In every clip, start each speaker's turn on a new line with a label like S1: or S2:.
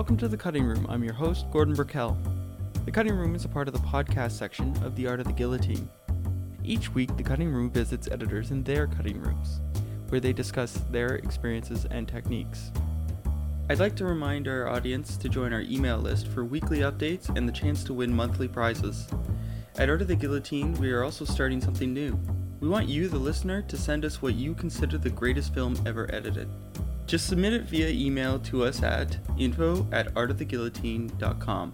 S1: Welcome to The Cutting Room. I'm your host, Gordon Burkell. The Cutting Room is a part of the podcast section of The Art of the Guillotine. Each week, The Cutting Room visits editors in their cutting rooms, where they discuss their experiences and techniques. I'd like to remind our audience to join our email list for weekly updates and the chance to win monthly prizes. At Art of the Guillotine, we are also starting something new. We want you, the listener, to send us what you consider the greatest film ever edited. Just submit it via email to us at info at artoftheguillotine.com.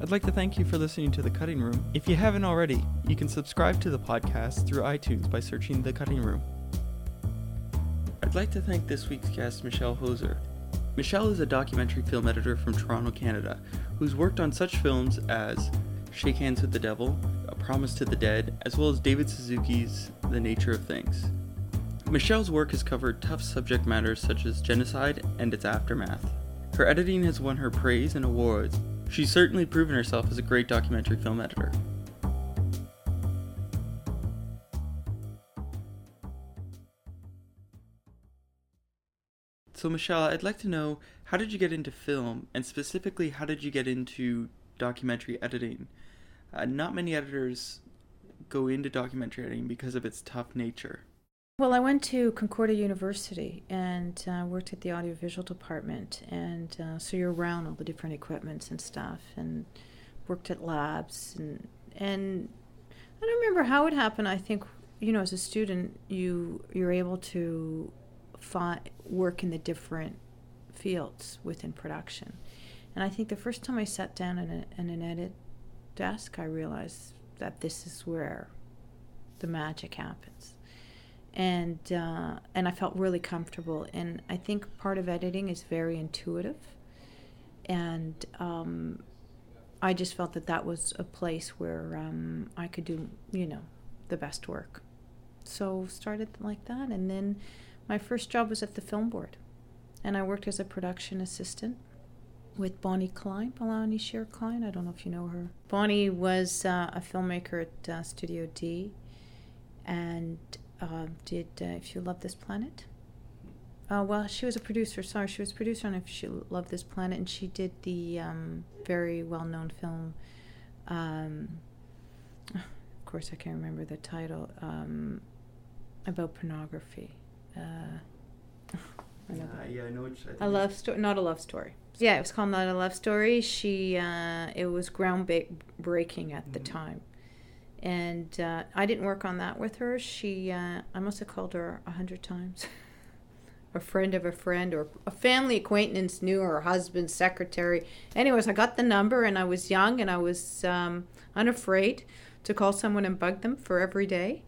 S1: I'd like to thank you for listening to The Cutting Room. If you haven't already, you can subscribe to the podcast through iTunes by searching The Cutting Room. I'd like to thank this week's guest, Michèle Hozer. Michèle is a documentary film editor from Toronto, Canada, who's worked on such films as Shake Hands with the Devil, A Promise to the Dead, as well as David Suzuki's The Nature of Things. Michèle's work has covered tough subject matters such as genocide and its aftermath. Her editing has won her praise and awards. She's certainly proven herself as a great documentary film editor. So, Michèle, I'd like to know how did you get into film, and specifically, how did you get into documentary editing? Uh, not many editors go into documentary editing because of its tough nature.
S2: Well, I went to Concordia University and uh, worked at the audiovisual department, and uh, so you're around all the different equipments and stuff, and worked at labs, and and I don't remember how it happened. I think you know, as a student, you you're able to find work in the different fields within production, and I think the first time I sat down at, a, an edit desk, I realized that this is where the magic happens and uh, and I felt really comfortable. And I think part of editing is very intuitive, and um, I just felt that that was a place where um, I could do you know the best work. So started like that, and then my first job was at the film board, and I worked as a production assistant with Bonnie Klein, Bonnie Sherr Klein. I don't know if you know her. Bonnie was uh, a filmmaker at uh, Studio D, and uh, did uh, If You Love This Planet. Uh, well, she was a producer. Sorry, she was a producer on If You Love This Planet, and she did the um, very well-known film. Um, of course, I can't remember the title. Um, about pornography. Uh,
S1: uh, yeah, I know which.
S2: I a love story, not a love story. Yeah, it was called Not a Love Story. She, uh, it was groundbreaking at mm-hmm. the time and uh, I didn't work on that with her. She, uh, I must have called her a hundred times. a friend of a friend or a family acquaintance knew her husband's secretary. Anyways, I got the number, and I was young, and I was um, unafraid to call someone and bug them for every day.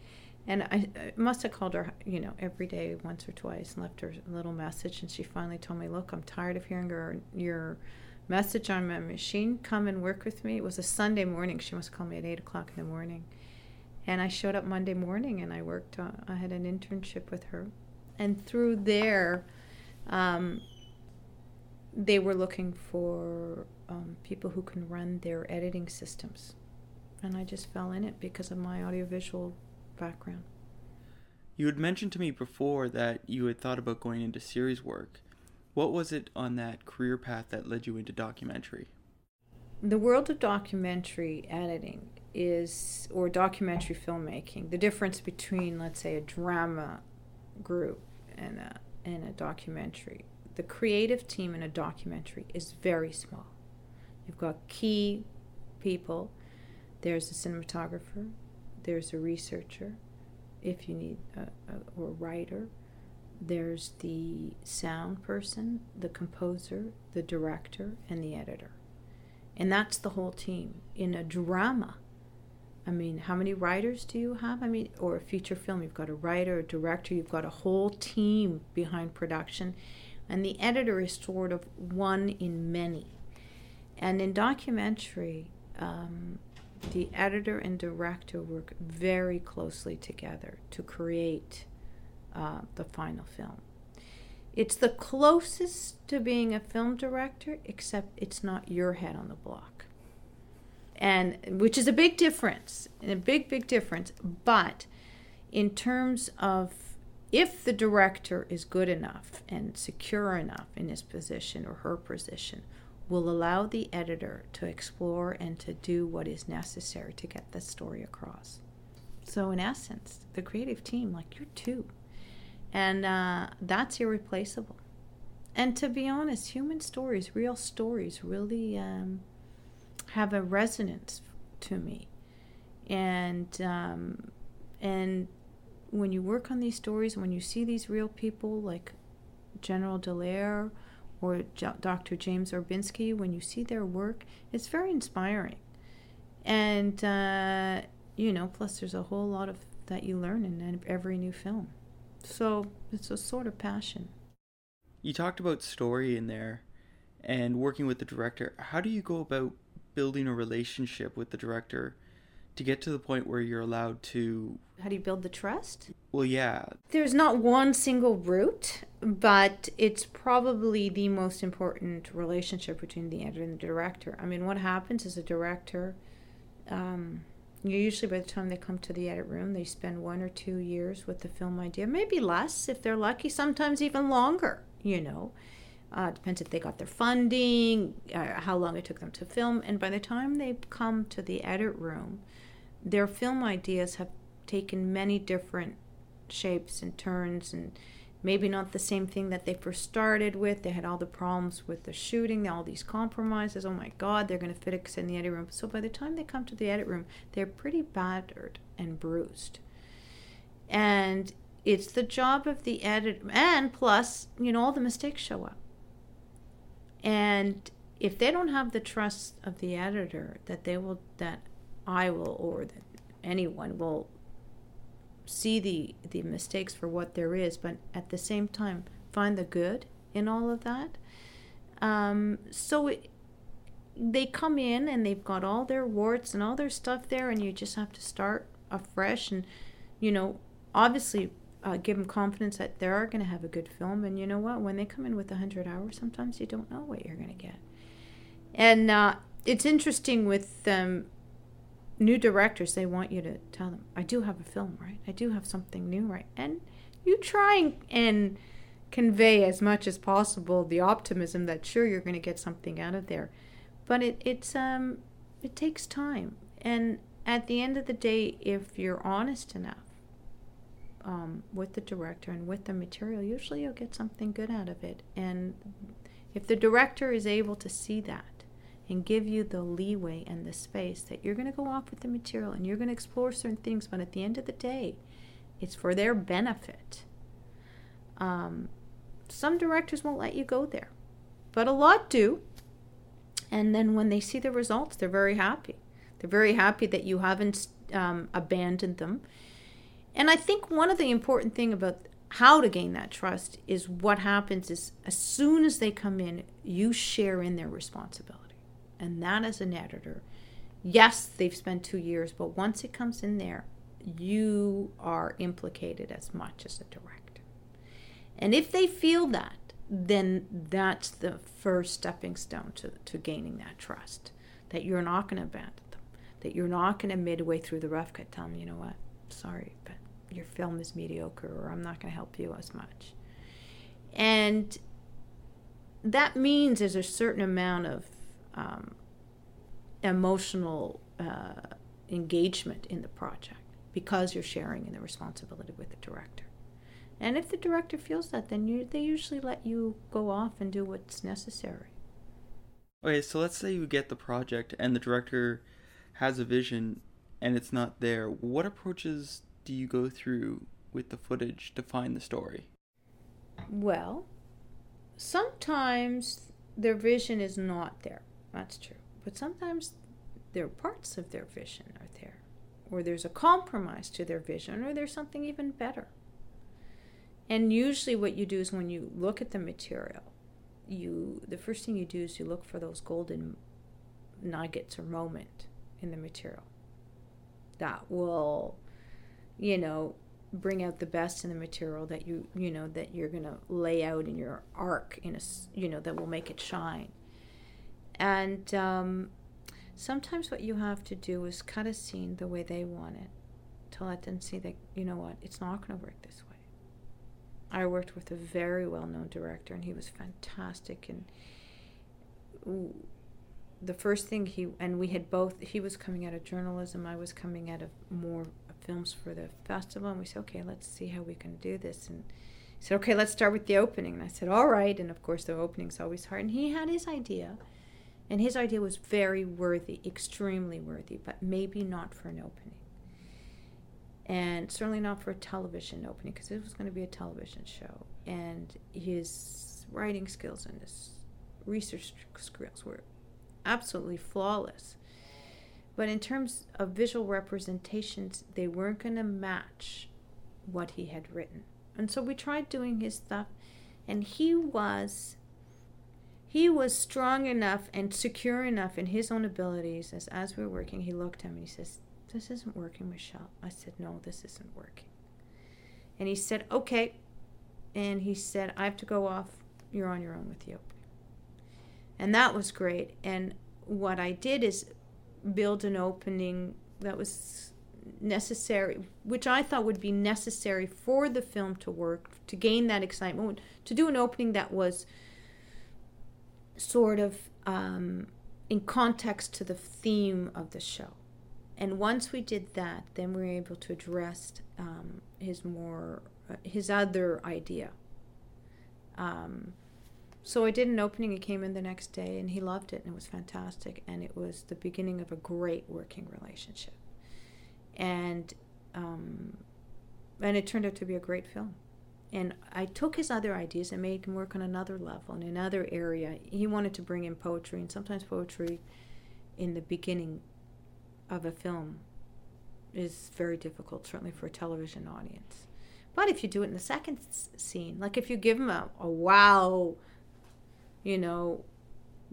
S2: And I, I must have called her, you know, every day once or twice, and left her a little message. And she finally told me, "Look, I'm tired of hearing your your." Message on my machine, come and work with me. It was a Sunday morning. She must call me at 8 o'clock in the morning. And I showed up Monday morning and I worked, on, I had an internship with her. And through there, um, they were looking for um, people who can run their editing systems. And I just fell in it because of my audiovisual background.
S1: You had mentioned to me before that you had thought about going into series work. What was it on that career path that led you into documentary?
S2: The world of documentary editing is, or documentary filmmaking, the difference between, let's say, a drama group and a, and a documentary. The creative team in a documentary is very small. You've got key people. There's a cinematographer. There's a researcher, if you need, a, a or a writer there's the sound person, the composer, the director, and the editor. And that's the whole team. In a drama, I mean, how many writers do you have? I mean, or a feature film, you've got a writer, a director, you've got a whole team behind production, and the editor is sort of one in many. And in documentary, um, the editor and director work very closely together to create uh, the final film. It's the closest to being a film director, except it's not your head on the block. And which is a big difference, a big, big difference. But in terms of if the director is good enough and secure enough in his position or her position, will allow the editor to explore and to do what is necessary to get the story across. So, in essence, the creative team, like you're two, and uh, that's irreplaceable. And to be honest, human stories, real stories, really um, have a resonance to me. And um, and when you work on these stories, when you see these real people like General Dallaire or J- Dr. James Orbinski, when you see their work, it's very inspiring. And, uh, you know, plus there's a whole lot of that you learn in every new film. So it's a sort of passion.
S1: You talked about story in there and working with the director. How do you go about building a relationship with the director to get to the point where you're allowed to
S2: how do you build the trust
S1: well yeah
S2: there's not one single route but it's probably the most important relationship between the editor and the director i mean what happens is a director um, usually by the time they come to the edit room they spend one or two years with the film idea maybe less if they're lucky sometimes even longer you know? Uh, depends if they got their funding, uh, how long it took them to film, and by the time they come to the edit room, their film ideas have taken many different shapes and turns and maybe not the same thing that they first started with. They had all the problems with the shooting, all these compromises. Oh my God, they're going to fit it in the edit room. So by the time they come to the edit room, they're pretty battered and bruised. And it's the job of the edit, and plus, you know, all the mistakes show up. And if they don't have the trust of the editor that they will, that I will or that anyone will see the the mistakes for what there is, but at the same time find the good in all of that. Um, so it, they come in and they've got all their warts and all their stuff there, and you just have to start afresh and, you know, obviously uh, give them confidence that they are going to have a good film. And you know what? When they come in with a 100 hours, sometimes you don't know what you're going to get. And uh, it's interesting with um, new directors, they want you to tell them, I do have a film, right? I do have something new, right? And you try and convey as much as possible the optimism that sure you're going to get something out of there. But it, it's um it takes time. And at the end of the day, if you're honest enough um, with the director and with the material, usually you'll get something good out of it. And if the director is able to see that and give you the leeway and the space that you're going to go off with the material and you're going to explore certain things, but at the end of the day, it's for their benefit. Um, some directors won't let you go there, but a lot do. And then when they see the results, they're very happy. They're very happy that you haven't um, abandoned them. And I think one of the important thing about how to gain that trust is what happens is as soon as they come in, you share in their responsibility and that as an editor, yes, they've spent two years, but once it comes in there, you are implicated as much as the director. And if they feel that, then that's the first stepping stone to, to gaining that trust that you're not going to abandon them, that you're not going to midway through the rough cut tell them, you know what, sorry, but your film is mediocre or I'm not going to help you as much. And that means there's a certain amount of um, emotional uh, engagement in the project because you're sharing in the responsibility with the director. And if the director feels that, then you, they usually let you go off and do what's necessary.
S1: Okay, so let's say you get the project and the director has a vision and it's not there. What approaches do you go through with the footage to find the story?
S2: Well, sometimes their vision is not there. That's true. But sometimes there are parts of their vision are there, or there's a compromise to their vision, or there's something even better. And usually, what you do is when you look at the material, you the first thing you do is you look for those golden nuggets or moment in the material that will, you know, bring out the best in the material that you you know that you're to lay out in your arc in a you know that will make it shine and um, sometimes what you have to do is cut a scene the way they want it to let them see that, you know what, it's not going to work this way. I worked with a very well known director, and he was fantastic. And the first thing he and we had both he was coming out of journalism i was coming out of more films for the festival and we said okay let's see how we can do this and he said okay let's start with the opening and i said all right and of course the opening's always hard and he had his idea and his idea was very worthy extremely worthy but maybe not for an opening and certainly not for a television opening because it was going to be a television show and his writing skills and his research skills were absolutely flawless. But in terms of visual representations, they weren't going to match what he had written. And so we tried doing his stuff, and he was he was strong enough and secure enough in his own abilities. As as we were working he looked at me and he says this isn't working michèle. I said no this isn't working. And he said okay. And he said i have to go off. You're on your own with opening and that was great. And what I did is build an opening that was necessary, which I thought would be necessary for the film to work, to gain that excitement, to do an opening that was sort of um, in context to the theme of the show. And once we did that, then we were able to address um, his more uh, his other idea. Um, so I did an opening. He came in the next day and he loved it and it was fantastic. And it was the beginning of a great working relationship. And, um, and it turned out to be a great film. And I took his other ideas and made him work on another level, in another area. He wanted to bring in poetry, and sometimes poetry in the beginning of a film is very difficult, certainly for a television audience. But if you do it in the second scene, like if you give him a, a wow you know,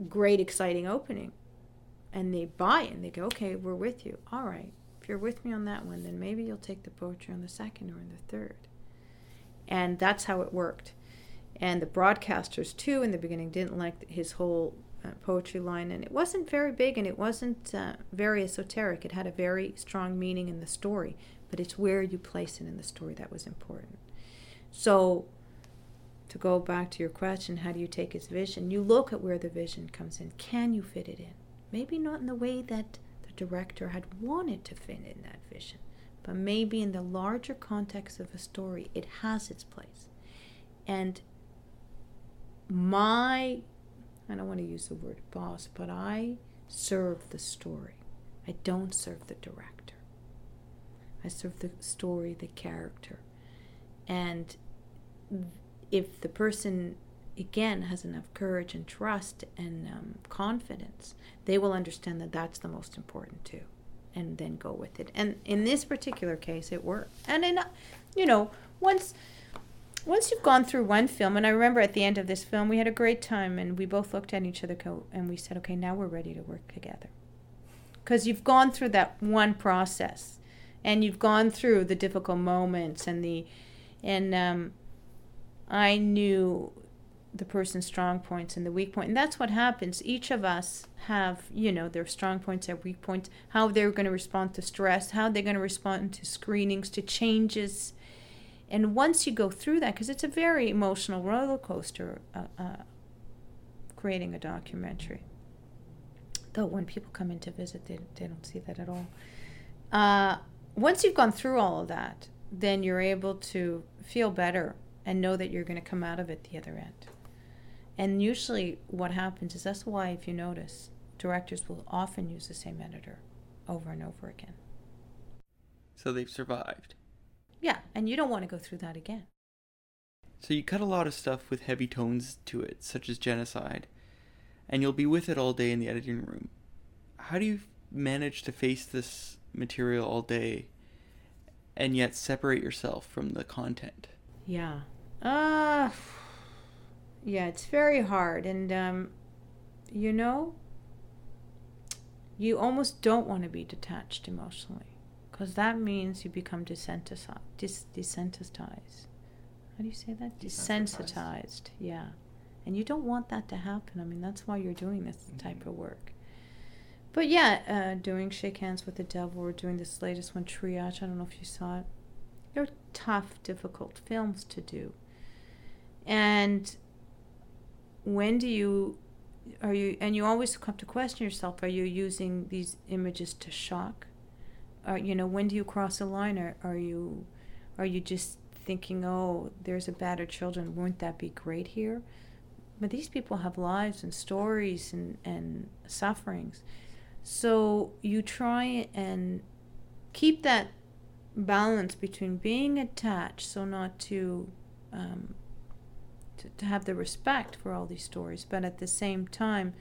S2: great, exciting opening. And they buy it and they go, okay, we're with you. All right. If you're with me on that one, then maybe you'll take the poetry on the second or in the third. And that's how it worked. And the broadcasters, too, in the beginning didn't like his whole uh, poetry line. And it wasn't very big and it wasn't uh, very esoteric. It had a very strong meaning in the story, but it's where you place it in the story that was important. So to go back to your question, how do you take his vision? You look at where the vision comes in. Can you fit it in? Maybe not in the way that the director had wanted to fit in that vision, but maybe in the larger context of a story, it has its place. And my, I don't want to use the word boss, but I serve the story. I don't serve the director. I serve the story, the character. And if the person again has enough courage and trust and um, confidence they will understand that that's the most important too and then go with it. And in this particular case it worked. And in you know once once you've gone through one film and i remember at the end of this film we had a great time and we both looked at each other and we said okay now we're ready to work together. Because you've gone through that one process and you've gone through the difficult moments and the and um, I knew the person's strong points and the weak point. And that's what happens. Each of us have, you know, their strong points, their weak points, how they're going to respond to stress, how they're going to respond to screenings, to changes. And once you go through that, because it's a very emotional roller coaster, uh, uh, creating a documentary. Though when people come in to visit, they, they don't see that at all. Uh, once you've gone through all of that, then you're able to feel better and know that you're going to come out of it the other end. And usually, what happens is that's why, if you notice, directors will often use the same editor over and over again.
S1: So they've survived.
S2: Yeah, and you don't want to go through that again.
S1: So you cut a lot of stuff with heavy tones to it, such as genocide, and you'll be with it all day in the editing room. How do you manage to face this material all day and yet separate yourself from the content?
S2: Yeah, uh, yeah, it's very hard. And, um, you know, you almost don't want to be detached emotionally because that means you become desensitized. How do you say that? Desensitized. desensitized. Yeah. And you don't want that to happen. I mean, that's why you're doing this mm-hmm. type of work. But yeah, uh, doing Shake Hands with the Devil or doing this latest one, Triage, I don't know if you saw it. They're tough, difficult films to do. And when do you are you and you always come to question yourself are you using these images to shock? Or you know when do you cross a line? Or are you are you just thinking oh there's a battered children wouldn't that be great here? But these people have lives and stories and, and sufferings. So you try and keep that balance between being attached so not to um, to, to have the respect for all these stories, but at the same time,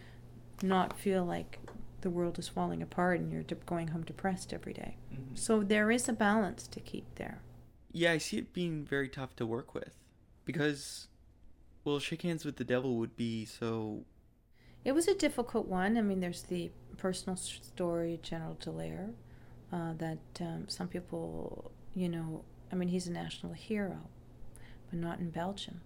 S2: not feel like the world is falling apart and you're de- going home depressed every day. Mm-hmm. So there is a balance to keep there.
S1: Yeah, I see it being very tough to work with because, well, Shake Hands with the Devil would be so.
S2: It was a difficult one. I mean, there's the personal story, General Dallaire, uh, that um, some people, you know, I mean, he's a national hero, but not in Belgium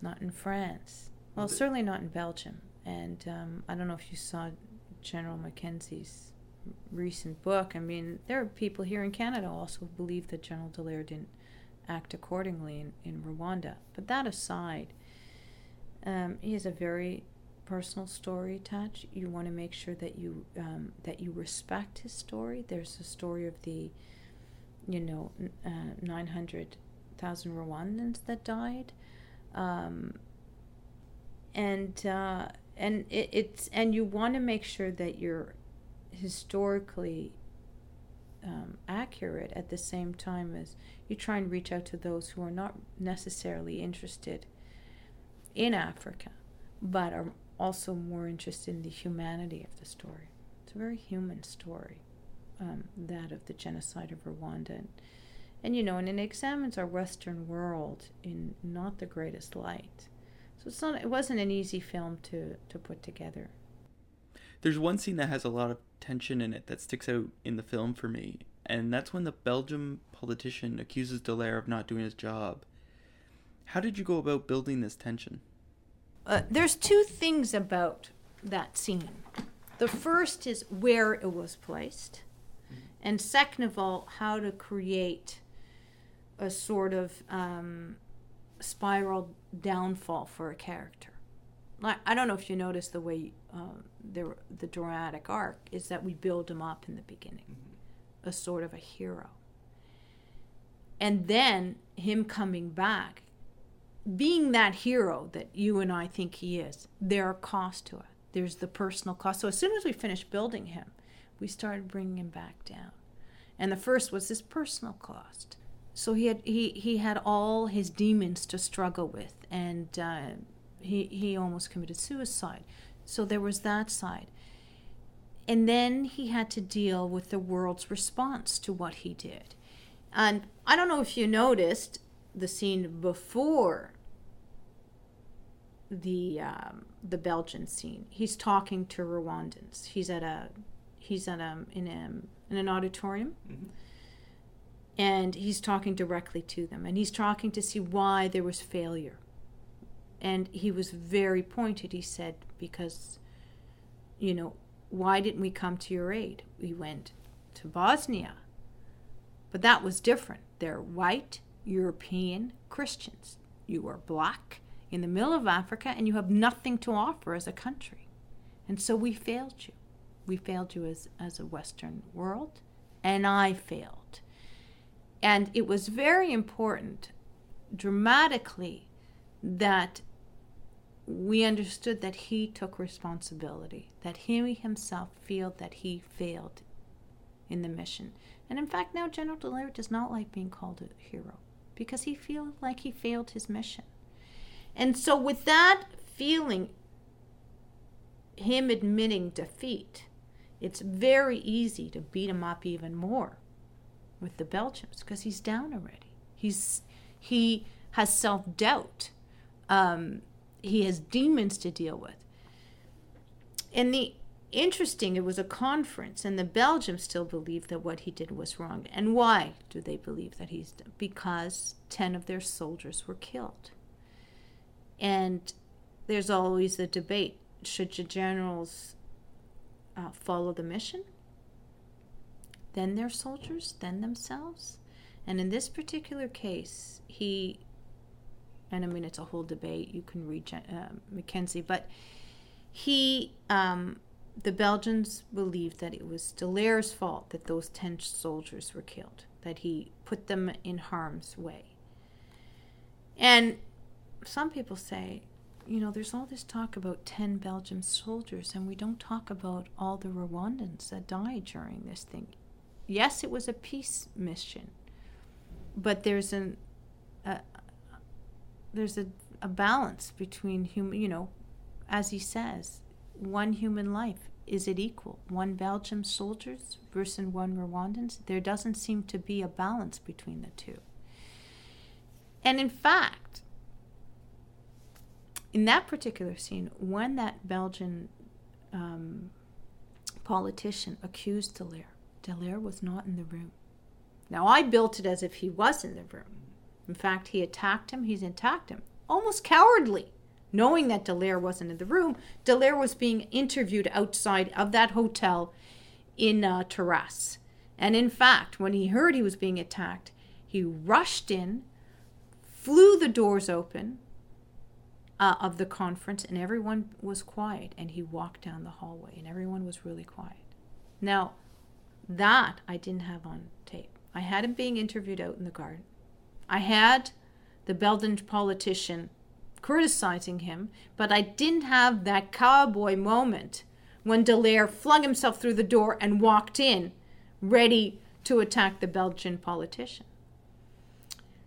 S2: not in France. Well, certainly not in Belgium. And um, I don't know if you saw General Mackenzie's recent book. I mean, there are people here in Canada also who believe that General Dallaire didn't act accordingly in, in Rwanda. But that aside, um, he has a very personal story attached. You want to make sure that you um, that you respect his story. There's a story of the, you know, uh, nine hundred thousand Rwandans that died um, and uh, and it, it's and you want to make sure that you're historically um, accurate at the same time as you try and reach out to those who are not necessarily interested in Africa, but are also more interested in the humanity of the story. It's a very human story, um, that of the genocide of Rwanda. And, and you know, and it examines our Western world in not the greatest light. So it's not it wasn't an easy film to to put together.
S1: There's one scene that has a lot of tension in it that sticks out in the film for me, and that's when the Belgian politician accuses Dallaire of not doing his job. How did you go about building this tension?
S2: Uh, there's two things about that scene. The first is where it was placed, and second of all, how to create a sort of um, spiral downfall for a character. Like I don't know if you notice the way uh, the the dramatic arc is that we build him up in the beginning, mm-hmm. a sort of a hero, and then him coming back, being that hero that you and I think he is. There are costs to it. There's the personal cost. So as soon as we finished building him, we started bringing him back down, and the first was this personal cost so he had he he had all his demons to struggle with, and uh, he he almost committed suicide. So there was that side, and then he had to deal with the world's response to what he did. And I don't know if you noticed the scene before the um, the Belgian scene. He's talking to Rwandans. He's at a he's at a in a in an auditorium. Mm-hmm and he's talking directly to them and he's talking to see why there was failure. And he was very pointed he said because you know why didn't we come to your aid? We went to bosnia. But that was different. They're white european christians. You are black in the middle of africa and you have nothing to offer as a country. And so we failed you. We failed you as, as a western world and i failed and it was very important dramatically that we understood that he took responsibility, that he himself felt that he failed in the mission. And in fact, now General Dallaire does not like being called a hero because he feels like he failed his mission. And so, with that feeling, him admitting defeat, it's very easy to beat him up even more with the Belgians because he's down already. He's he has self doubt. Um, he has demons to deal with. And the interesting, it was a conference, and the Belgians still believe that what he did was wrong. And why do they believe that he's? Because ten of their soldiers were killed. And there's always the debate: should the generals uh, follow the mission? Then their soldiers, then themselves. And in this particular case, he And I mean, it's a whole debate. You can read uh, Mackenzie, but he, um, the Belgians believed that it was Dallaire's fault that those 10 soldiers were killed, that he put them in harm's way. And some people say, you know, there's all this talk about 10 Belgian soldiers, and we don't talk about all the Rwandans that died during this thing. Yes, it was a peace mission, but there's an there's a, a balance between human, you know, as he says, one human life is it equal? One Belgian soldiers versus one Rwandans? There doesn't seem to be a balance between the two. And in fact, in that particular scene, when that Belgian um, politician accused Dallaire, Dallaire was not in the room. Now, I built it as if he was in the room. In fact, he attacked him, he's attacked him, almost cowardly. Knowing that Dallaire wasn't in the room, Dallaire was being interviewed outside of that hotel in uh, Terrasse. And in fact, when he heard he was being attacked, he rushed in, flew the doors open uh, of the conference, and everyone was quiet. And he walked down the hallway, and everyone was really quiet. Now, that I didn't have on tape. I had him being interviewed out in the garden. I had the Belgian politician criticizing him, but I didn't have that cowboy moment when Dallaire flung himself through the door and walked in, ready to attack the Belgian politician.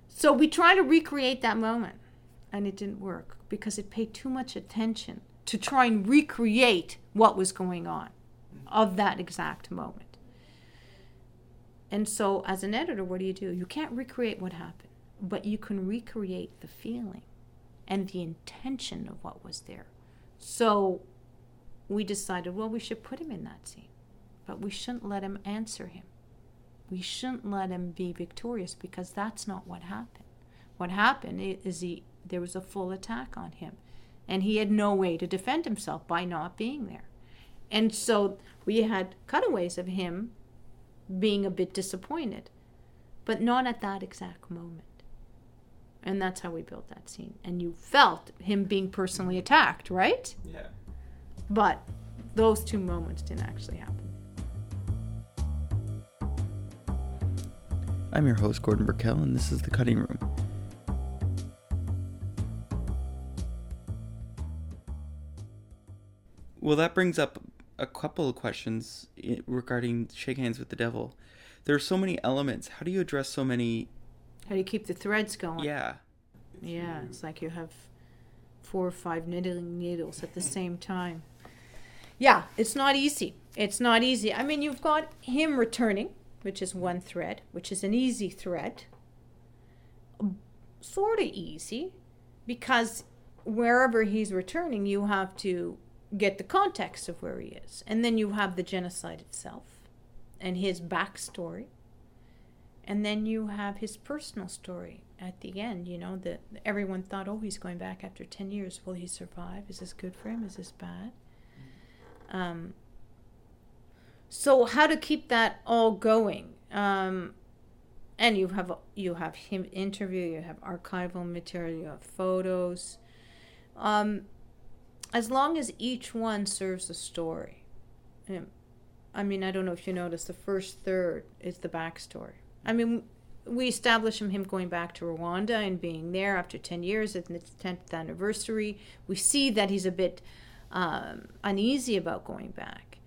S2: So we try to recreate that moment, and it didn't work because it paid too much attention to try and recreate what was going on of that exact moment. And so, as an editor, what do you do? You can't recreate what happened, but you can recreate the feeling and the intention of what was there. So, we decided, well, we should put him in that scene, but we shouldn't let him answer him. We shouldn't let him be victorious because that's not what happened. What happened is he there was a full attack on him, and he had no way to defend himself by not being there. And so we had cutaways of him being a bit disappointed, but not at that exact moment. And that's how we built that scene. And you felt him being personally attacked, right?
S1: Yeah.
S2: But those two moments didn't actually happen.
S1: I'm your host, Gordon Burkell, and this is The Cutting Room. Well, that brings up a couple of questions eh, regarding Shake Hands with the Devil. There are so many elements. How do you address so many?
S2: How do you keep the threads going?
S1: Yeah.
S2: Yeah, it's like you have four or five knitting needles at the same time. Yeah, it's not easy. It's not easy. I mean, you've got him returning, which is one thread, which is an easy thread. Sort of easy, because wherever he's returning, you have to get the context of where he is. And then you have the genocide itself and his backstory. And then you have his personal story at the end, you know, that everyone thought, oh, he's going back after 10 years. Will he survive? Is this good for him? Is this bad? Um, so how to keep that all going? Um, and you have you have him interview, you have archival material, you have photos. Um, as long as each one serves a story. I mean, I don't know if you noticed, the first third is the backstory. I mean, we establish him going back to Rwanda and being there after 10 years at the 10th anniversary. We see that he's a bit um, uneasy about going back.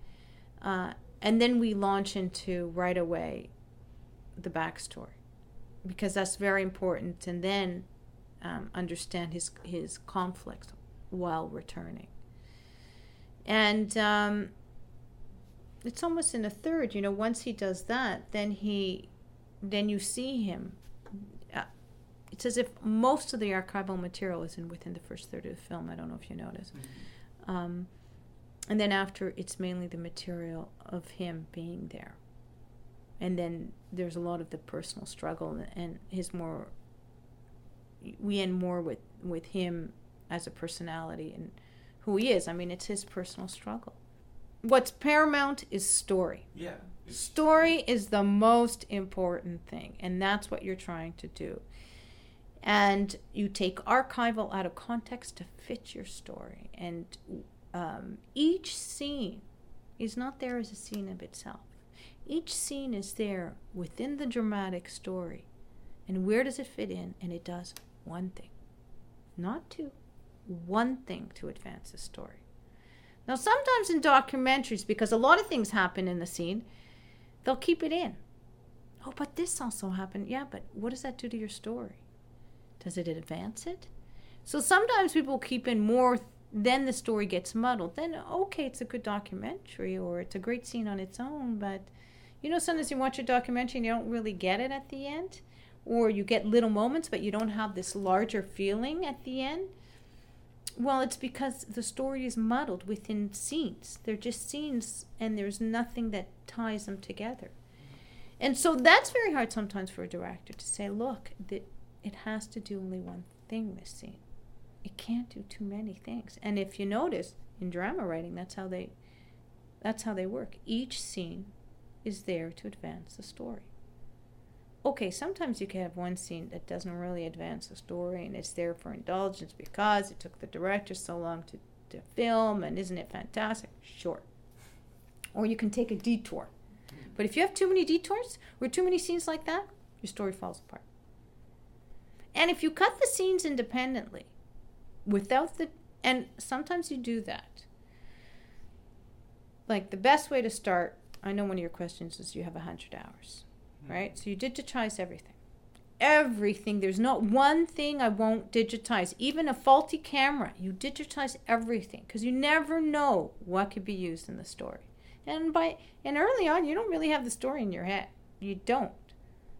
S2: Uh, and then we launch into right away the backstory because that's very important. And then um, understand his, his conflicts while returning. And um, it's almost in a third, you know, once he does that, then he, then you see him. Uh, it's as if most of the archival material is in within the first third of the film. I don't know if you notice. Mm-hmm. Um, and then after, it's mainly the material of him being there. And then there's a lot of the personal struggle and his more. We end more with with him as a personality and who he is. I mean, it's his personal struggle. What's paramount is story.
S1: Yeah.
S2: Story is the most important thing, and that's what you're trying to do. And you take archival out of context to fit your story. And um, each scene is not there as a scene of itself. Each scene is there within the dramatic story. And where does it fit in? And it does one thing, not two, one thing to advance the story. Now, sometimes in documentaries, because a lot of things happen in the scene, they'll keep it in. Oh, but this also happened. Yeah, but what does that do to your story? Does it advance it? So sometimes people keep in more, then the story gets muddled. Then, okay, it's a good documentary or it's a great scene on its own, but you know, sometimes you watch a documentary and you don't really get it at the end, or you get little moments, but you don't have this larger feeling at the end. Well, it's because the story is muddled within scenes. They're just scenes, and there's nothing that ties them together. And so that's very hard sometimes for a director to say, look, that it has to do only one thing this scene. It can't do too many things. And if you notice in drama writing, that's how they that's how they work. Each scene is there to advance the story okay, sometimes you can have one scene that doesn't really advance the story and it's there for indulgence because it took the director so long to, to film and isn't it fantastic? Sure. Or you can take a detour. Mm-hmm. But if you have too many detours or too many scenes like that, your story falls apart. And if you cut the scenes independently without the, and sometimes you do that. Like the best way to start, I know one of your questions is you have 100 hours Mm-hmm. right? So you digitize everything. Everything. There's not one thing I won't digitize. Even a faulty camera, you digitize everything because you never know what could be used in the story. And by and early on, you don't really have the story in your head. You don't.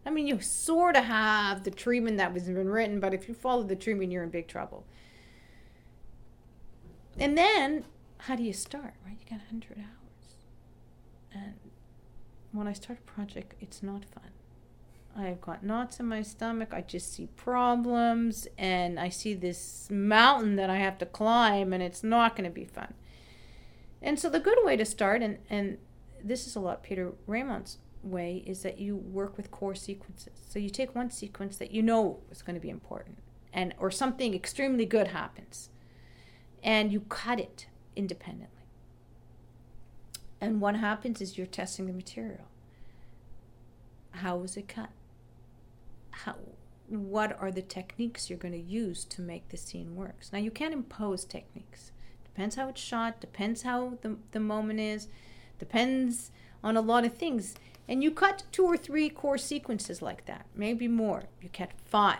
S2: I mean, you sort of have the treatment that was been written, but if you follow the treatment, you're in big trouble. And then, how do you start? Right? You got 100 hours. And when I start a project, it's not fun. I've got knots in my stomach. I just see problems, and I see this mountain that I have to climb, and it's not going to be fun. And so, the good way to start, and, and this is a lot Peter Raymont's way, is that you work with core sequences. So, you take one sequence that you know is going to be important, and or something extremely good happens, and you cut it independently. And what happens is you're testing the material. How was it cut? How, what are the techniques you're going to use to make the scene work? Now, you can't impose techniques. Depends how it's shot, depends how the, the moment is, depends on a lot of things. And you cut two or three core sequences like that, maybe more. You cut five.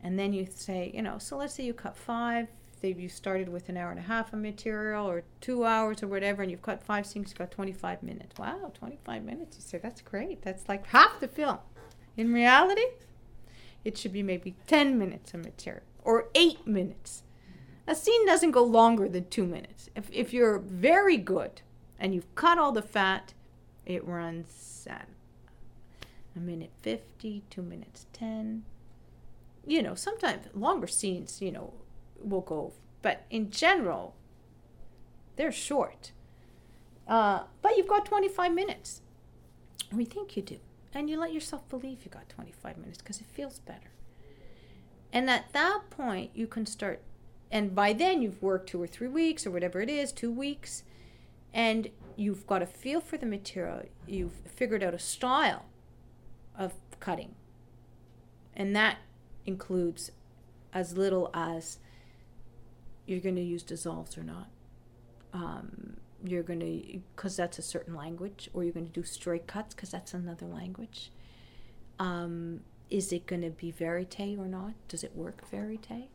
S2: And then you say, you know, so let's say you cut five, you started with an hour and a half of material or two hours or whatever, and you've cut five scenes, you've got 25 minutes. Wow, 25 minutes. You say, that's great. That's like half the film. In reality, it should be maybe 10 minutes of material or eight minutes. A scene doesn't go longer than two minutes. If, if you're very good and you've cut all the fat, it runs at a minute 50, two minutes 10. You know, sometimes longer scenes, you know, will go. But in general, they're short. Uh, but you've got 25 minutes. We think you do. And you let yourself believe you got 25 minutes because it feels better. And at that point, you can start. And by then, you've worked two or three weeks or whatever it is, two weeks. And you've got a feel for the material. You've figured out a style of cutting. And that includes as little as you're going to use dissolves or not. Um, you're going to, because that's a certain language, or you're going to do straight cuts because that's another language. Um, is it going to be verite or not? Does it work verite?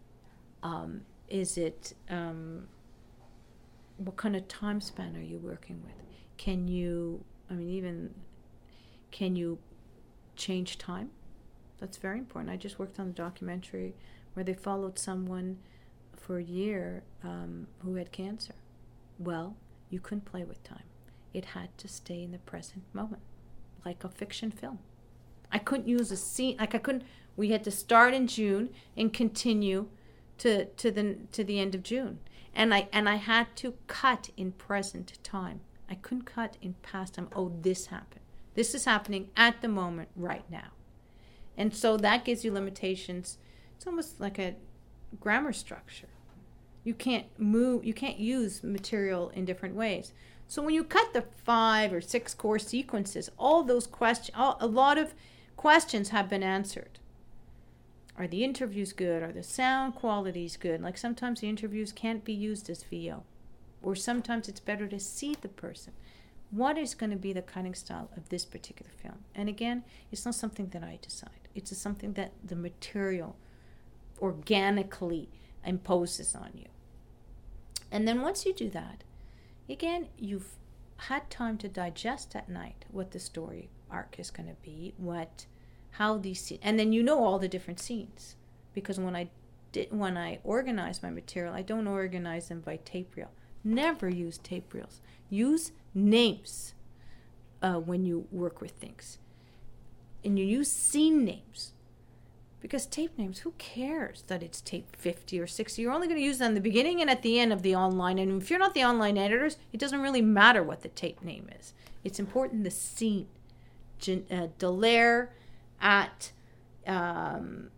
S2: Um, is it, um, what kind of time span are you working with? Can you, I mean, even, can you change time? That's very important. I just worked on a documentary where they followed someone for a year um, who had cancer. Well, you couldn't play with time. It had to stay in the present moment, like a fiction film. I couldn't use a scene like I couldn't. We had to start in June and continue to to the to the end of June, and I and I had to cut in present time. I couldn't cut in past time. Oh, this happened. This is happening at the moment right now, and so that gives you limitations It's almost like a grammar structure. You can't move, you can't use material in different ways. So when you cut the five or six core sequences, all those questions, a lot of questions have been answered. Are the interviews good? Are the sound qualities good? Like sometimes the interviews can't be used as VO, or sometimes it's better to see the person. What is going to be the cutting style of this particular film? And again, it's not something that I decide. It's something that the material organically imposes on you. And then once you do that, again, you've had time to digest at night what the story arc is going to be, what, how these, and then you know all the different scenes, because when I did, when I organize my material, I don't organize them by tape reel. Never use tape reels. Use names uh, when you work with things, and you use scene names because tape names, who cares that it's tape 50 or 60? You're only going to use them the beginning and at the end of the online. And if you're not the online editors, it doesn't really matter what the tape name is. It's important the scene. Gen- uh, at um,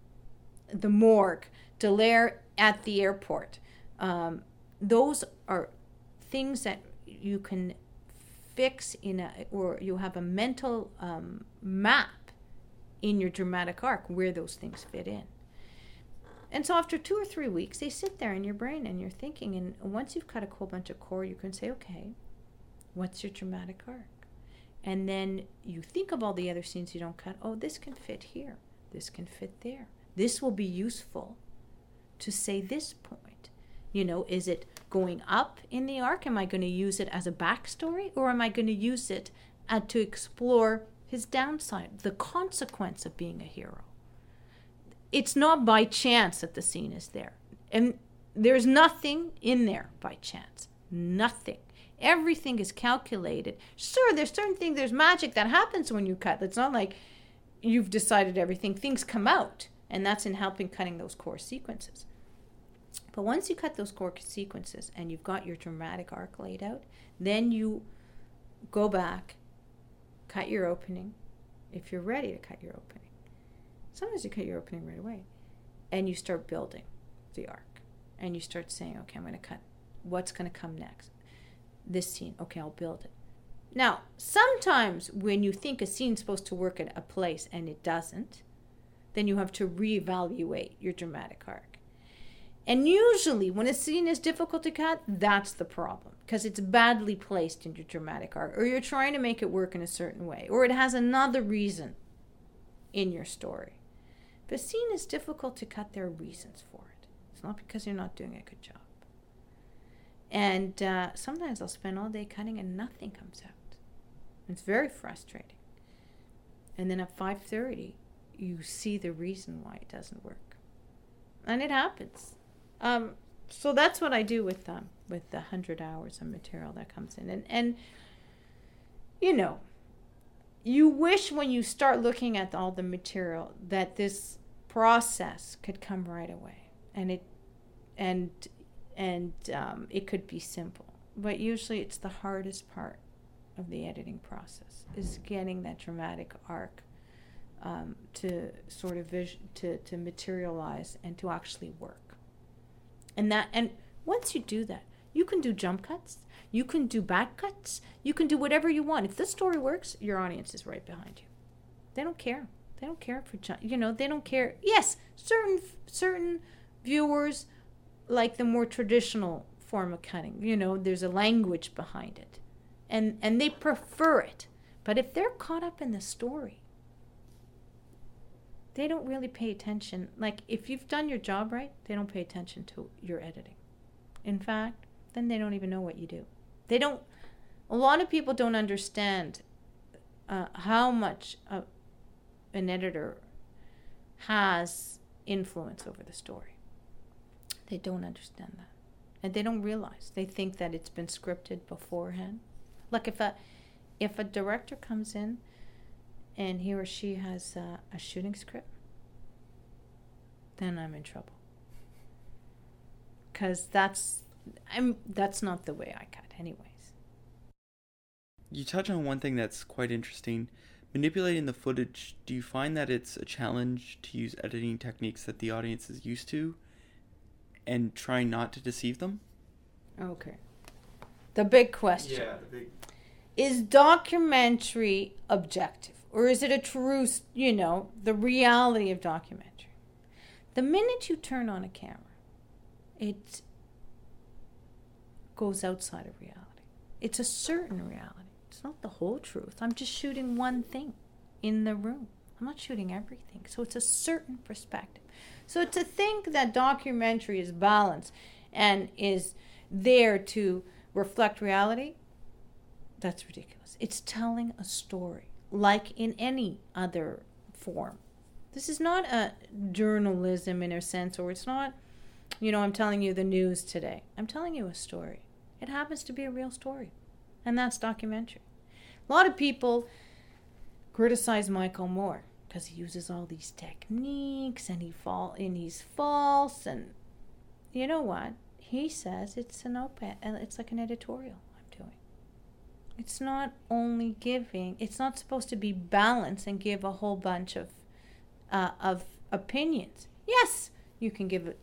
S2: the morgue, Dallaire at the airport. Um, those are things that you can fix in a, or you have a mental um, map in your dramatic arc where those things fit in. And so after two or three weeks, they sit there in your brain and you're thinking. And once you've cut a whole bunch of core, you can say, okay, what's your dramatic arc? And then you think of all the other scenes you don't cut. Oh, this can fit here. This can fit there. This will be useful to say this point. You know, is it going up in the arc? Am I going to use it as a backstory or am I going to use it uh, to explore his downside, the consequence of being a hero. It's not by chance that the scene is there. And there's nothing in there by chance. Nothing. Everything is calculated. Sure, there's certain things, there's magic that happens when you cut. It's not like you've decided everything. Things come out, and that's in helping cutting those core sequences. But once you cut those core sequences and you've got your dramatic arc laid out, then you go back cut your opening if you're ready to cut your opening. Sometimes you cut your opening right away and you start building the arc and you start saying, okay, I'm going to cut what's going to come next. This scene, okay, I'll build it. Now, sometimes when you think a scene's supposed to work at a place and it doesn't, then you have to reevaluate your dramatic arc. And usually, when a scene is difficult to cut, that's the problem because it's badly placed in your dramatic arc, or you're trying to make it work in a certain way, or it has another reason in your story. A scene is difficult to cut, there are reasons for it. It's not because you're not doing a good job. And uh, sometimes I'll spend all day cutting and nothing comes out. It's very frustrating. And then at 5:30, you see the reason why it doesn't work, and it happens um, so that's what I do with them, with the hundred hours of material that comes in, and and you know, you wish when you start looking at all the material that this process could come right away, and it and and um, it could be simple, but usually it's the hardest part of the editing process is getting that dramatic arc um, to sort of vis- to to materialize and to actually work. And that and once you do that you can do jump cuts. You can do back cuts. You can do whatever you want. If this story works your audience is right behind you. They don't care. They don't care for you know they don't care. Yes certain certain viewers like the more traditional form of cutting. You know there's a language behind it. And and they prefer it. But if they're caught up in the story they don't really pay attention. Like, if you've done your job right, they don't pay attention to your editing. In fact, then they don't even know what you do. They don't, a lot of people don't understand uh, how much uh, an editor has influence over the story. They don't understand that. And they don't realize. They think that it's been scripted beforehand. Like if a if a director comes in and he or she has uh, a shooting script, then I'm in trouble. Cause that's I'm that's not the way I cut anyways.
S1: You touch on one thing that's quite interesting. manipulating the footage, do you find that it's a challenge to use editing techniques that the audience is used to and try not to deceive them?
S2: Okay. The big question.
S1: Yeah, the big.
S2: Is documentary objective? Or is it a true, you know, the reality of documentary? The minute you turn on a camera, it goes outside of reality. It's a certain reality. It's not the whole truth. I'm just shooting one thing in the room. I'm not shooting everything. So it's a certain perspective. So to think that documentary is balanced and is there to reflect reality, that's ridiculous. It's telling a story like in any other form. This is not a journalism in a sense, or it's not, you know, I'm telling you the news today. I'm telling you a story. It happens to be a real story, and that's documentary. A lot of people criticize Michael Moore because he uses all these techniques and he fall and he's false and you know what? He says it's an open it's like an editorial i'm doing. It's not only giving it's not supposed to be balanced and give a whole bunch of uh, of opinions. Yes you can give it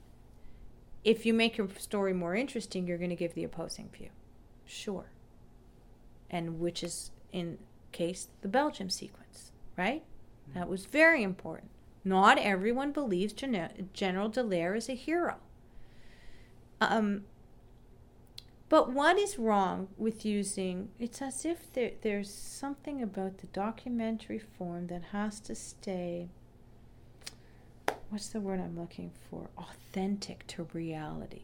S2: if you make your story more interesting you're going to give the opposing view sure and which is in case the belgium sequence right that was very important. Not everyone believes Gen- General Dallaire is a hero. Um, but what is wrong with using? It's as if there, there's something about the documentary form that has to stay. What's the word I'm looking for? Authentic to reality.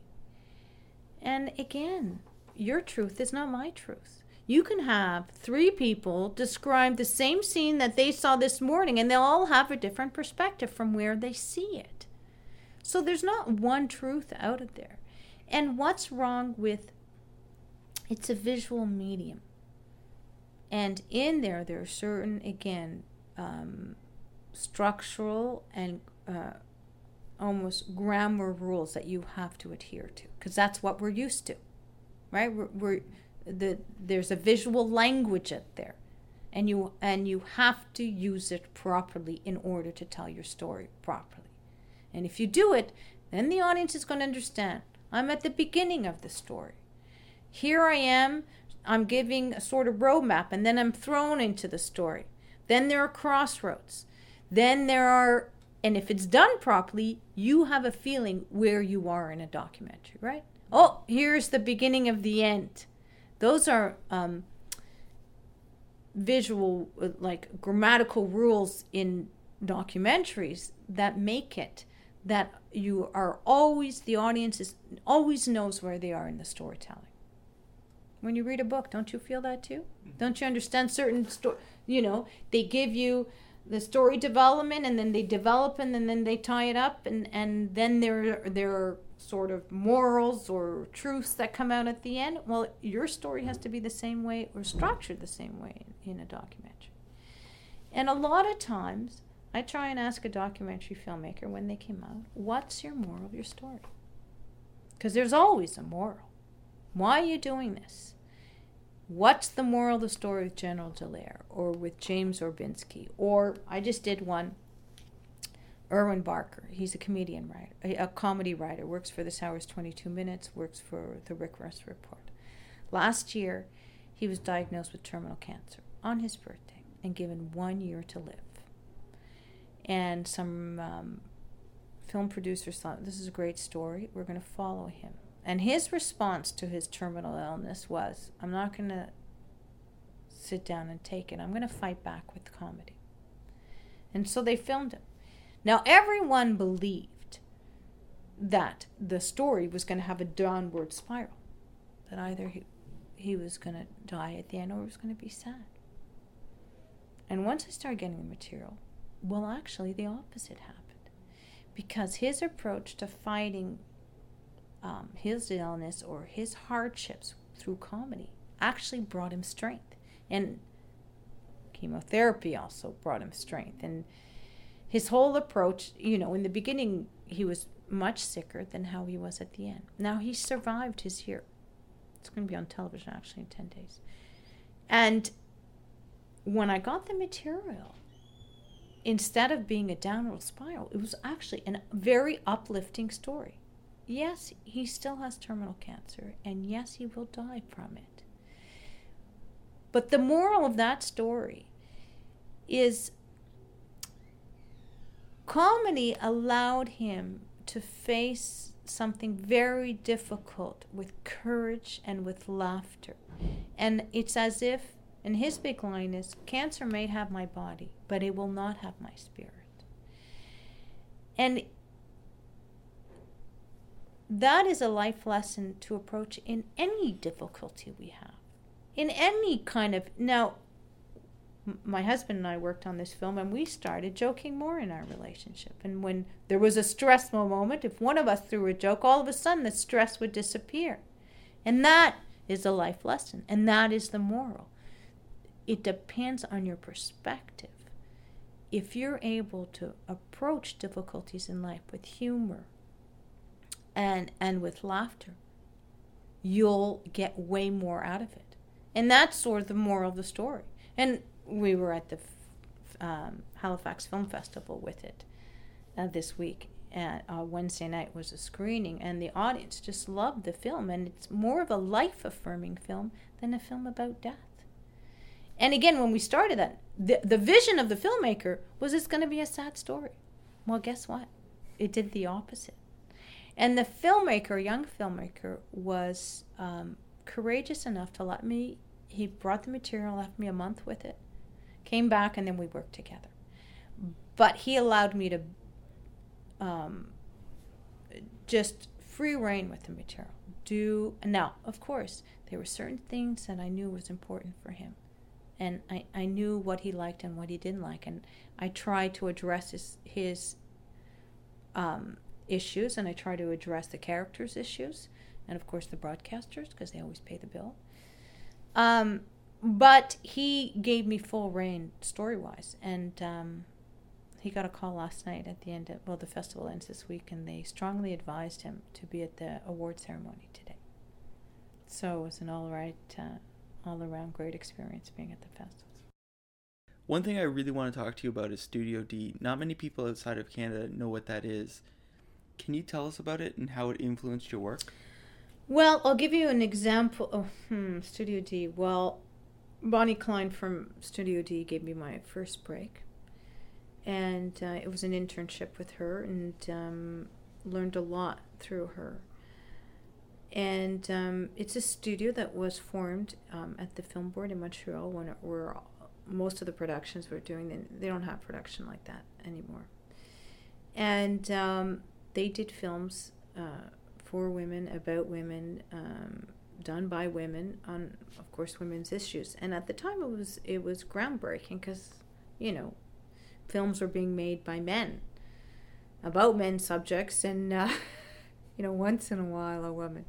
S2: And again, your truth is not my truth you can have three people describe the same scene that they saw this morning, and they'll all have a different perspective from where they see it. So there's not one truth out of there. And what's wrong with it's a visual medium. And in there, there are certain, again, um, structural and uh, almost grammar rules that you have to adhere to because that's what we're used to, right? We're, we're the there's a visual language out there and you and you have to use it properly in order to tell your story properly. And if you do it then the audience is going to understand. I'm at the beginning of the story. Here i am i'm giving a sort of roadmap and then i'm thrown into the story. Then there are crossroads. Then there are and if it's done properly you have a feeling where you are in a documentary right oh here's the beginning of the end those are um, visual, like grammatical rules in documentaries that make it that you are always, the audience is, always knows where they are in the storytelling. When you read a book, don't you feel that too? Mm-hmm. Don't you understand certain story? You know, they give you the story development and then they develop and then, then they tie it up and, and then there there are sort of morals or truths that come out at the end. Well, your story has to be the same way or structured the same way in, a documentary. And a lot of times, I try and ask a documentary filmmaker when they came out, what's your moral of your story? Because there's always a moral. Why are you doing this? What's the moral of the story with General Dallaire or with James Orbinski? Or I just did one Irwin Barker. He's a comedian writer, a, comedy writer. Works for This Hour's 22 Minutes. Works for the Rick Russ Report. Last year, he was diagnosed with terminal cancer on his birthday and given one year to live. And some um, film producers thought this is a great story. We're going to follow him. And his response to his terminal illness was, "I'm not going to sit down and take it. I'm going to fight back with comedy." And so they filmed him now, everyone believed that the story was going to have a downward spiral, that either he, he was going to die at the end or it was going to be sad. And once I started getting the material, well, actually, the opposite happened. Because his approach to fighting um, his illness or his hardships through comedy actually brought him strength. And chemotherapy also brought him strength. And his whole approach, you know, in the beginning, he was much sicker than how he was at the end. Now he survived his year. It's going to be on television actually in 10 days. And when I got the material, instead of being a downward spiral, it was actually a very uplifting story. Yes, he still has terminal cancer, and yes, he will die from it. But the moral of that story is comedy allowed him to face something very difficult with courage and with laughter. And it's as if, and his big line is cancer may have my body, but it will not have my spirit. And that is a life lesson to approach in any difficulty we have. In any kind of. Now, my husband and I worked on this film and we started joking more in our relationship. And when there was a stressful moment, if one of us threw a joke, all of a sudden the stress would disappear. And that is a life lesson. And that is the moral. It depends on your perspective. If you're able to approach difficulties in life with humor and, and with laughter, you'll get way more out of it. And that's sort of the moral of the story. And we were at the um, Halifax Film Festival with it uh, this week. and uh, Wednesday night was a screening, and the audience just loved the film. And it's more of a life affirming film than a film about death. And again, when we started that, the, the vision of the filmmaker was it's going to be a sad story. Well, guess what? It did the opposite. And the filmmaker, young filmmaker, was um, courageous enough to let me. He brought the material, left me a month with it, came back, and then we worked together. But he allowed me to um, just free reign with the material. Do now, of course, there were certain things that I knew was important for him, and I, I knew what he liked and what he didn't like, and I tried to address his his um, issues, and I try to address the characters' issues, and of course the broadcasters because they always pay the bill. Um, but he gave me full reign story wise, and um, he got a call last night at the end of well, the festival ends this week, and they strongly advised him to be at the award ceremony today. So it was an all right, uh, all around great experience being at the festival.
S1: One thing I really want to talk to you about is Studio D. Not many people outside of Canada know what that is. Can you tell us about it and how it influenced your work?
S2: Well, I'll give you an example. Oh, hmm, Studio D. Well, Bonnie Klein from Studio D gave me my first break, and uh, it was an internship with her, and um, learned a lot through her. And um, it's a studio that was formed um, at the Film Board in Montreal when it were most of the productions we were doing. They don't have production like that anymore, and um, they did films uh, for women about women um, done by women on, of course, women's issues. And at the time, it was it was groundbreaking because, you know, films were being made by men about men subjects, and uh, you know, once in a while, a woman.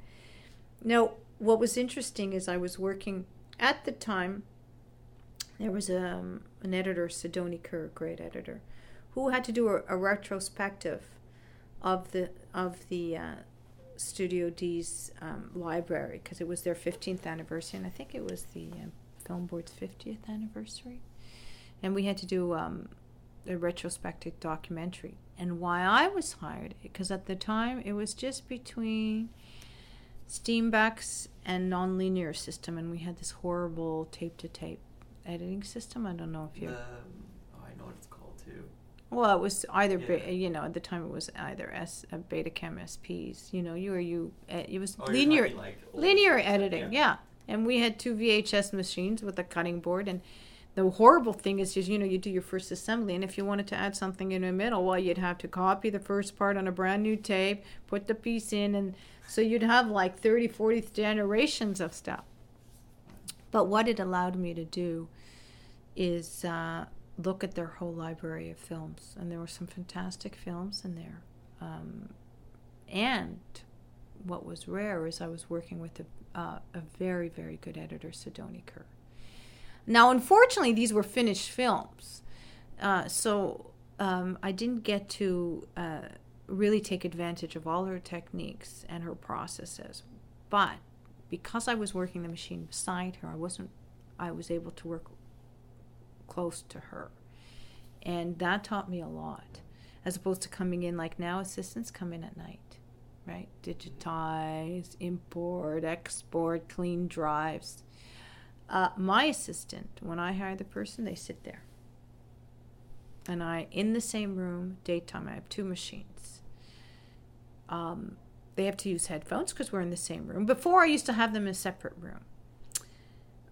S2: Now, what was interesting is I was working at the time. There was um, an editor, Sidonie Kerr, great editor, who had to do a, a retrospective of the of the uh, Studio D's um, library because it was their 15th anniversary, and I think it was the uh, Film Board's 50th anniversary. And we had to do um, a retrospective documentary. And why I was hired, because at the time it was just between Steenbeck's and nonlinear system, and we had this horrible tape to tape editing system. I don't know if you. Well, it was either, yeah. be, you know, at the time it was either S uh, Betacam SPs. You know, you or you. Uh, it was oh, linear, like linear editing. Yeah. yeah. and we had two VHS machines with a cutting board, and the horrible thing is just you know you do your first assembly, and if you wanted to add something in the middle, well, you'd have to copy the first part on a brand new tape, put the piece in, and so you'd have like 30, 40 generations of stuff. But what it allowed me to do is. Uh, look at their whole library of films, and there were some fantastic films in there. Um, and what was rare is I was working with a, uh, a very, very good editor, Sidonie Kerr. Now, unfortunately, these were finished films, uh, so um, I didn't get to uh, really take advantage of all her techniques and her processes. But because I was working the machine beside her, I wasn't. I was able to work close to her. And that taught me a lot, as opposed to coming in like now, assistants come in at night, right? Digitize, import, export, clean drives. Uh, my assistant, when I hire the person, they sit there. And I, in the same room, daytime, I have two machines. Um, they have to use headphones because we're in the same room. Before, I used to have them in a separate room.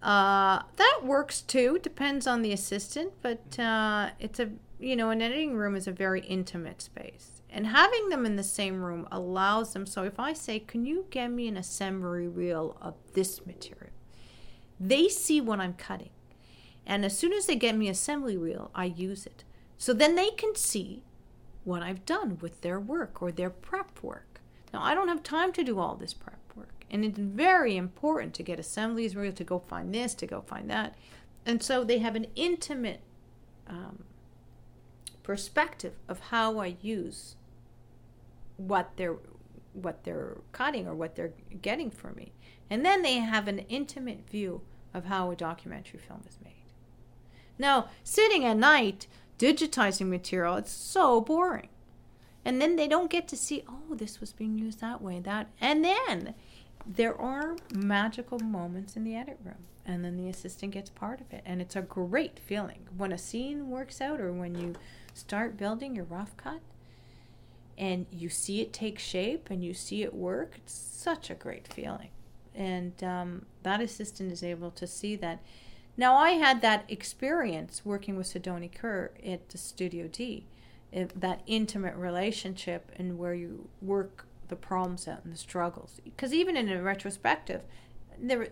S2: Uh, that works too. Depends on the assistant, but uh, it's a you know an editing room is a very intimate space, and having them in the same room allows them. So if I say, "Can you get me an assembly reel of this material?" They see what I'm cutting, and as soon as they get me assembly reel, I use it. So then they can see what I've done with their work or their prep work. Now I don't have time to do all this prep and it's very important to get assemblies real to go find this, to go find that. And so they have an intimate um, perspective of how I use what they're what they're cutting or what they're getting from me. And then they have an intimate view of how a documentary film is made. Now, sitting at night digitizing material, it's so boring. And then they don't get to see, oh, this was being used that way, that. And then there are magical moments in the edit room and then the assistant gets part of it and it's a great feeling. When a scene works out or when you start building your rough cut and you see it take shape and you see it work it's such a great feeling. And um, that assistant is able to see that. Now i had that experience working with Sidonie Kerr at the studio d it, that intimate relationship and where you work the problems and the struggles. Because even in a retrospective, there,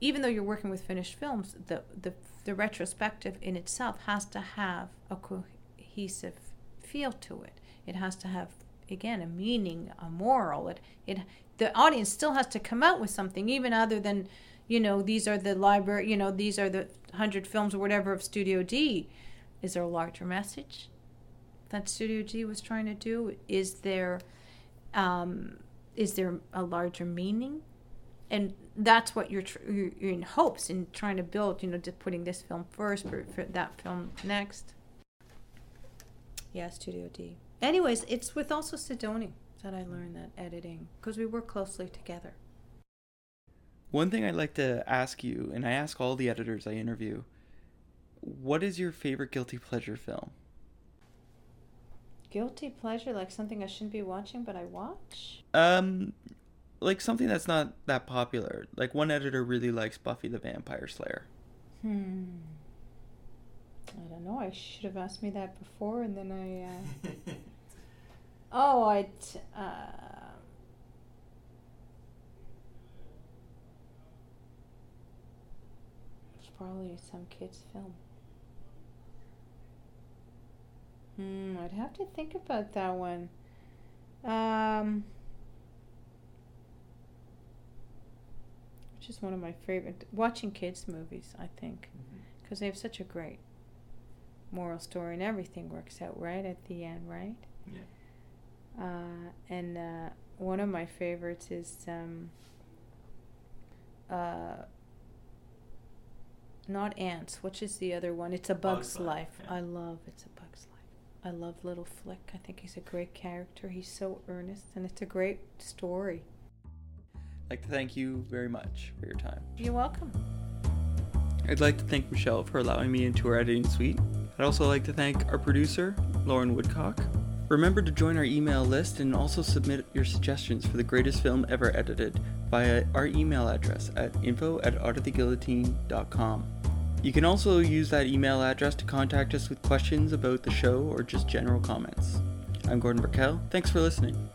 S2: even though you're working with finished films, the, the the retrospective in itself has to have a cohesive feel to it. It has to have again a meaning, a moral. It it the audience still has to come out with something, even other than you know these are the library, you know these are the hundred films or whatever of Studio D. Is there a larger message? That Studio D was trying to do? Is there um, is there a larger meaning? And that's what you're, tr- you're in hopes in trying to build. You know, just putting this film first, for, for that film next. Yeah, Studio D. Anyways, it's with also Sidonie that I learned that editing because we work closely together.
S1: One thing I'd like to ask you, and I ask all the editors I interview, what is your favorite guilty pleasure film?
S2: Guilty pleasure, like something I shouldn't be watching, but I watch.
S1: Um, like something that's not that popular. Like one editor really likes Buffy the Vampire Slayer.
S2: Hmm. I don't know. I should have asked me that before, and then I. Uh... oh, I. T- uh... It's probably some kids' film. Hmm, I'd have to think about that one. Um, which is one of my favorite. Watching kids' movies, I think, because mm-hmm. they have such a great moral story and everything works out right at the end, right?
S1: Yeah.
S2: Uh, and uh, one of my favorites is um, uh, not ants. Which is the other one? It's a Bug's, Bug's Life. Life. Yeah. I love It's a Bug's Life. I love Little Flik. I think he's a great character. He's so earnest, and it's a great story.
S1: I'd like to thank you very much for your time.
S2: You're welcome.
S1: I'd like to thank Michèle for allowing me into her editing suite. I'd also like to thank our producer, Lauren Woodcock. Remember to join our email list and also submit your suggestions for the greatest film ever edited via our email address at info at artoftheguillotine.com. You can also use that email address to contact us with questions about the show or just general comments. I'm Gordon Burkell. Thanks for listening.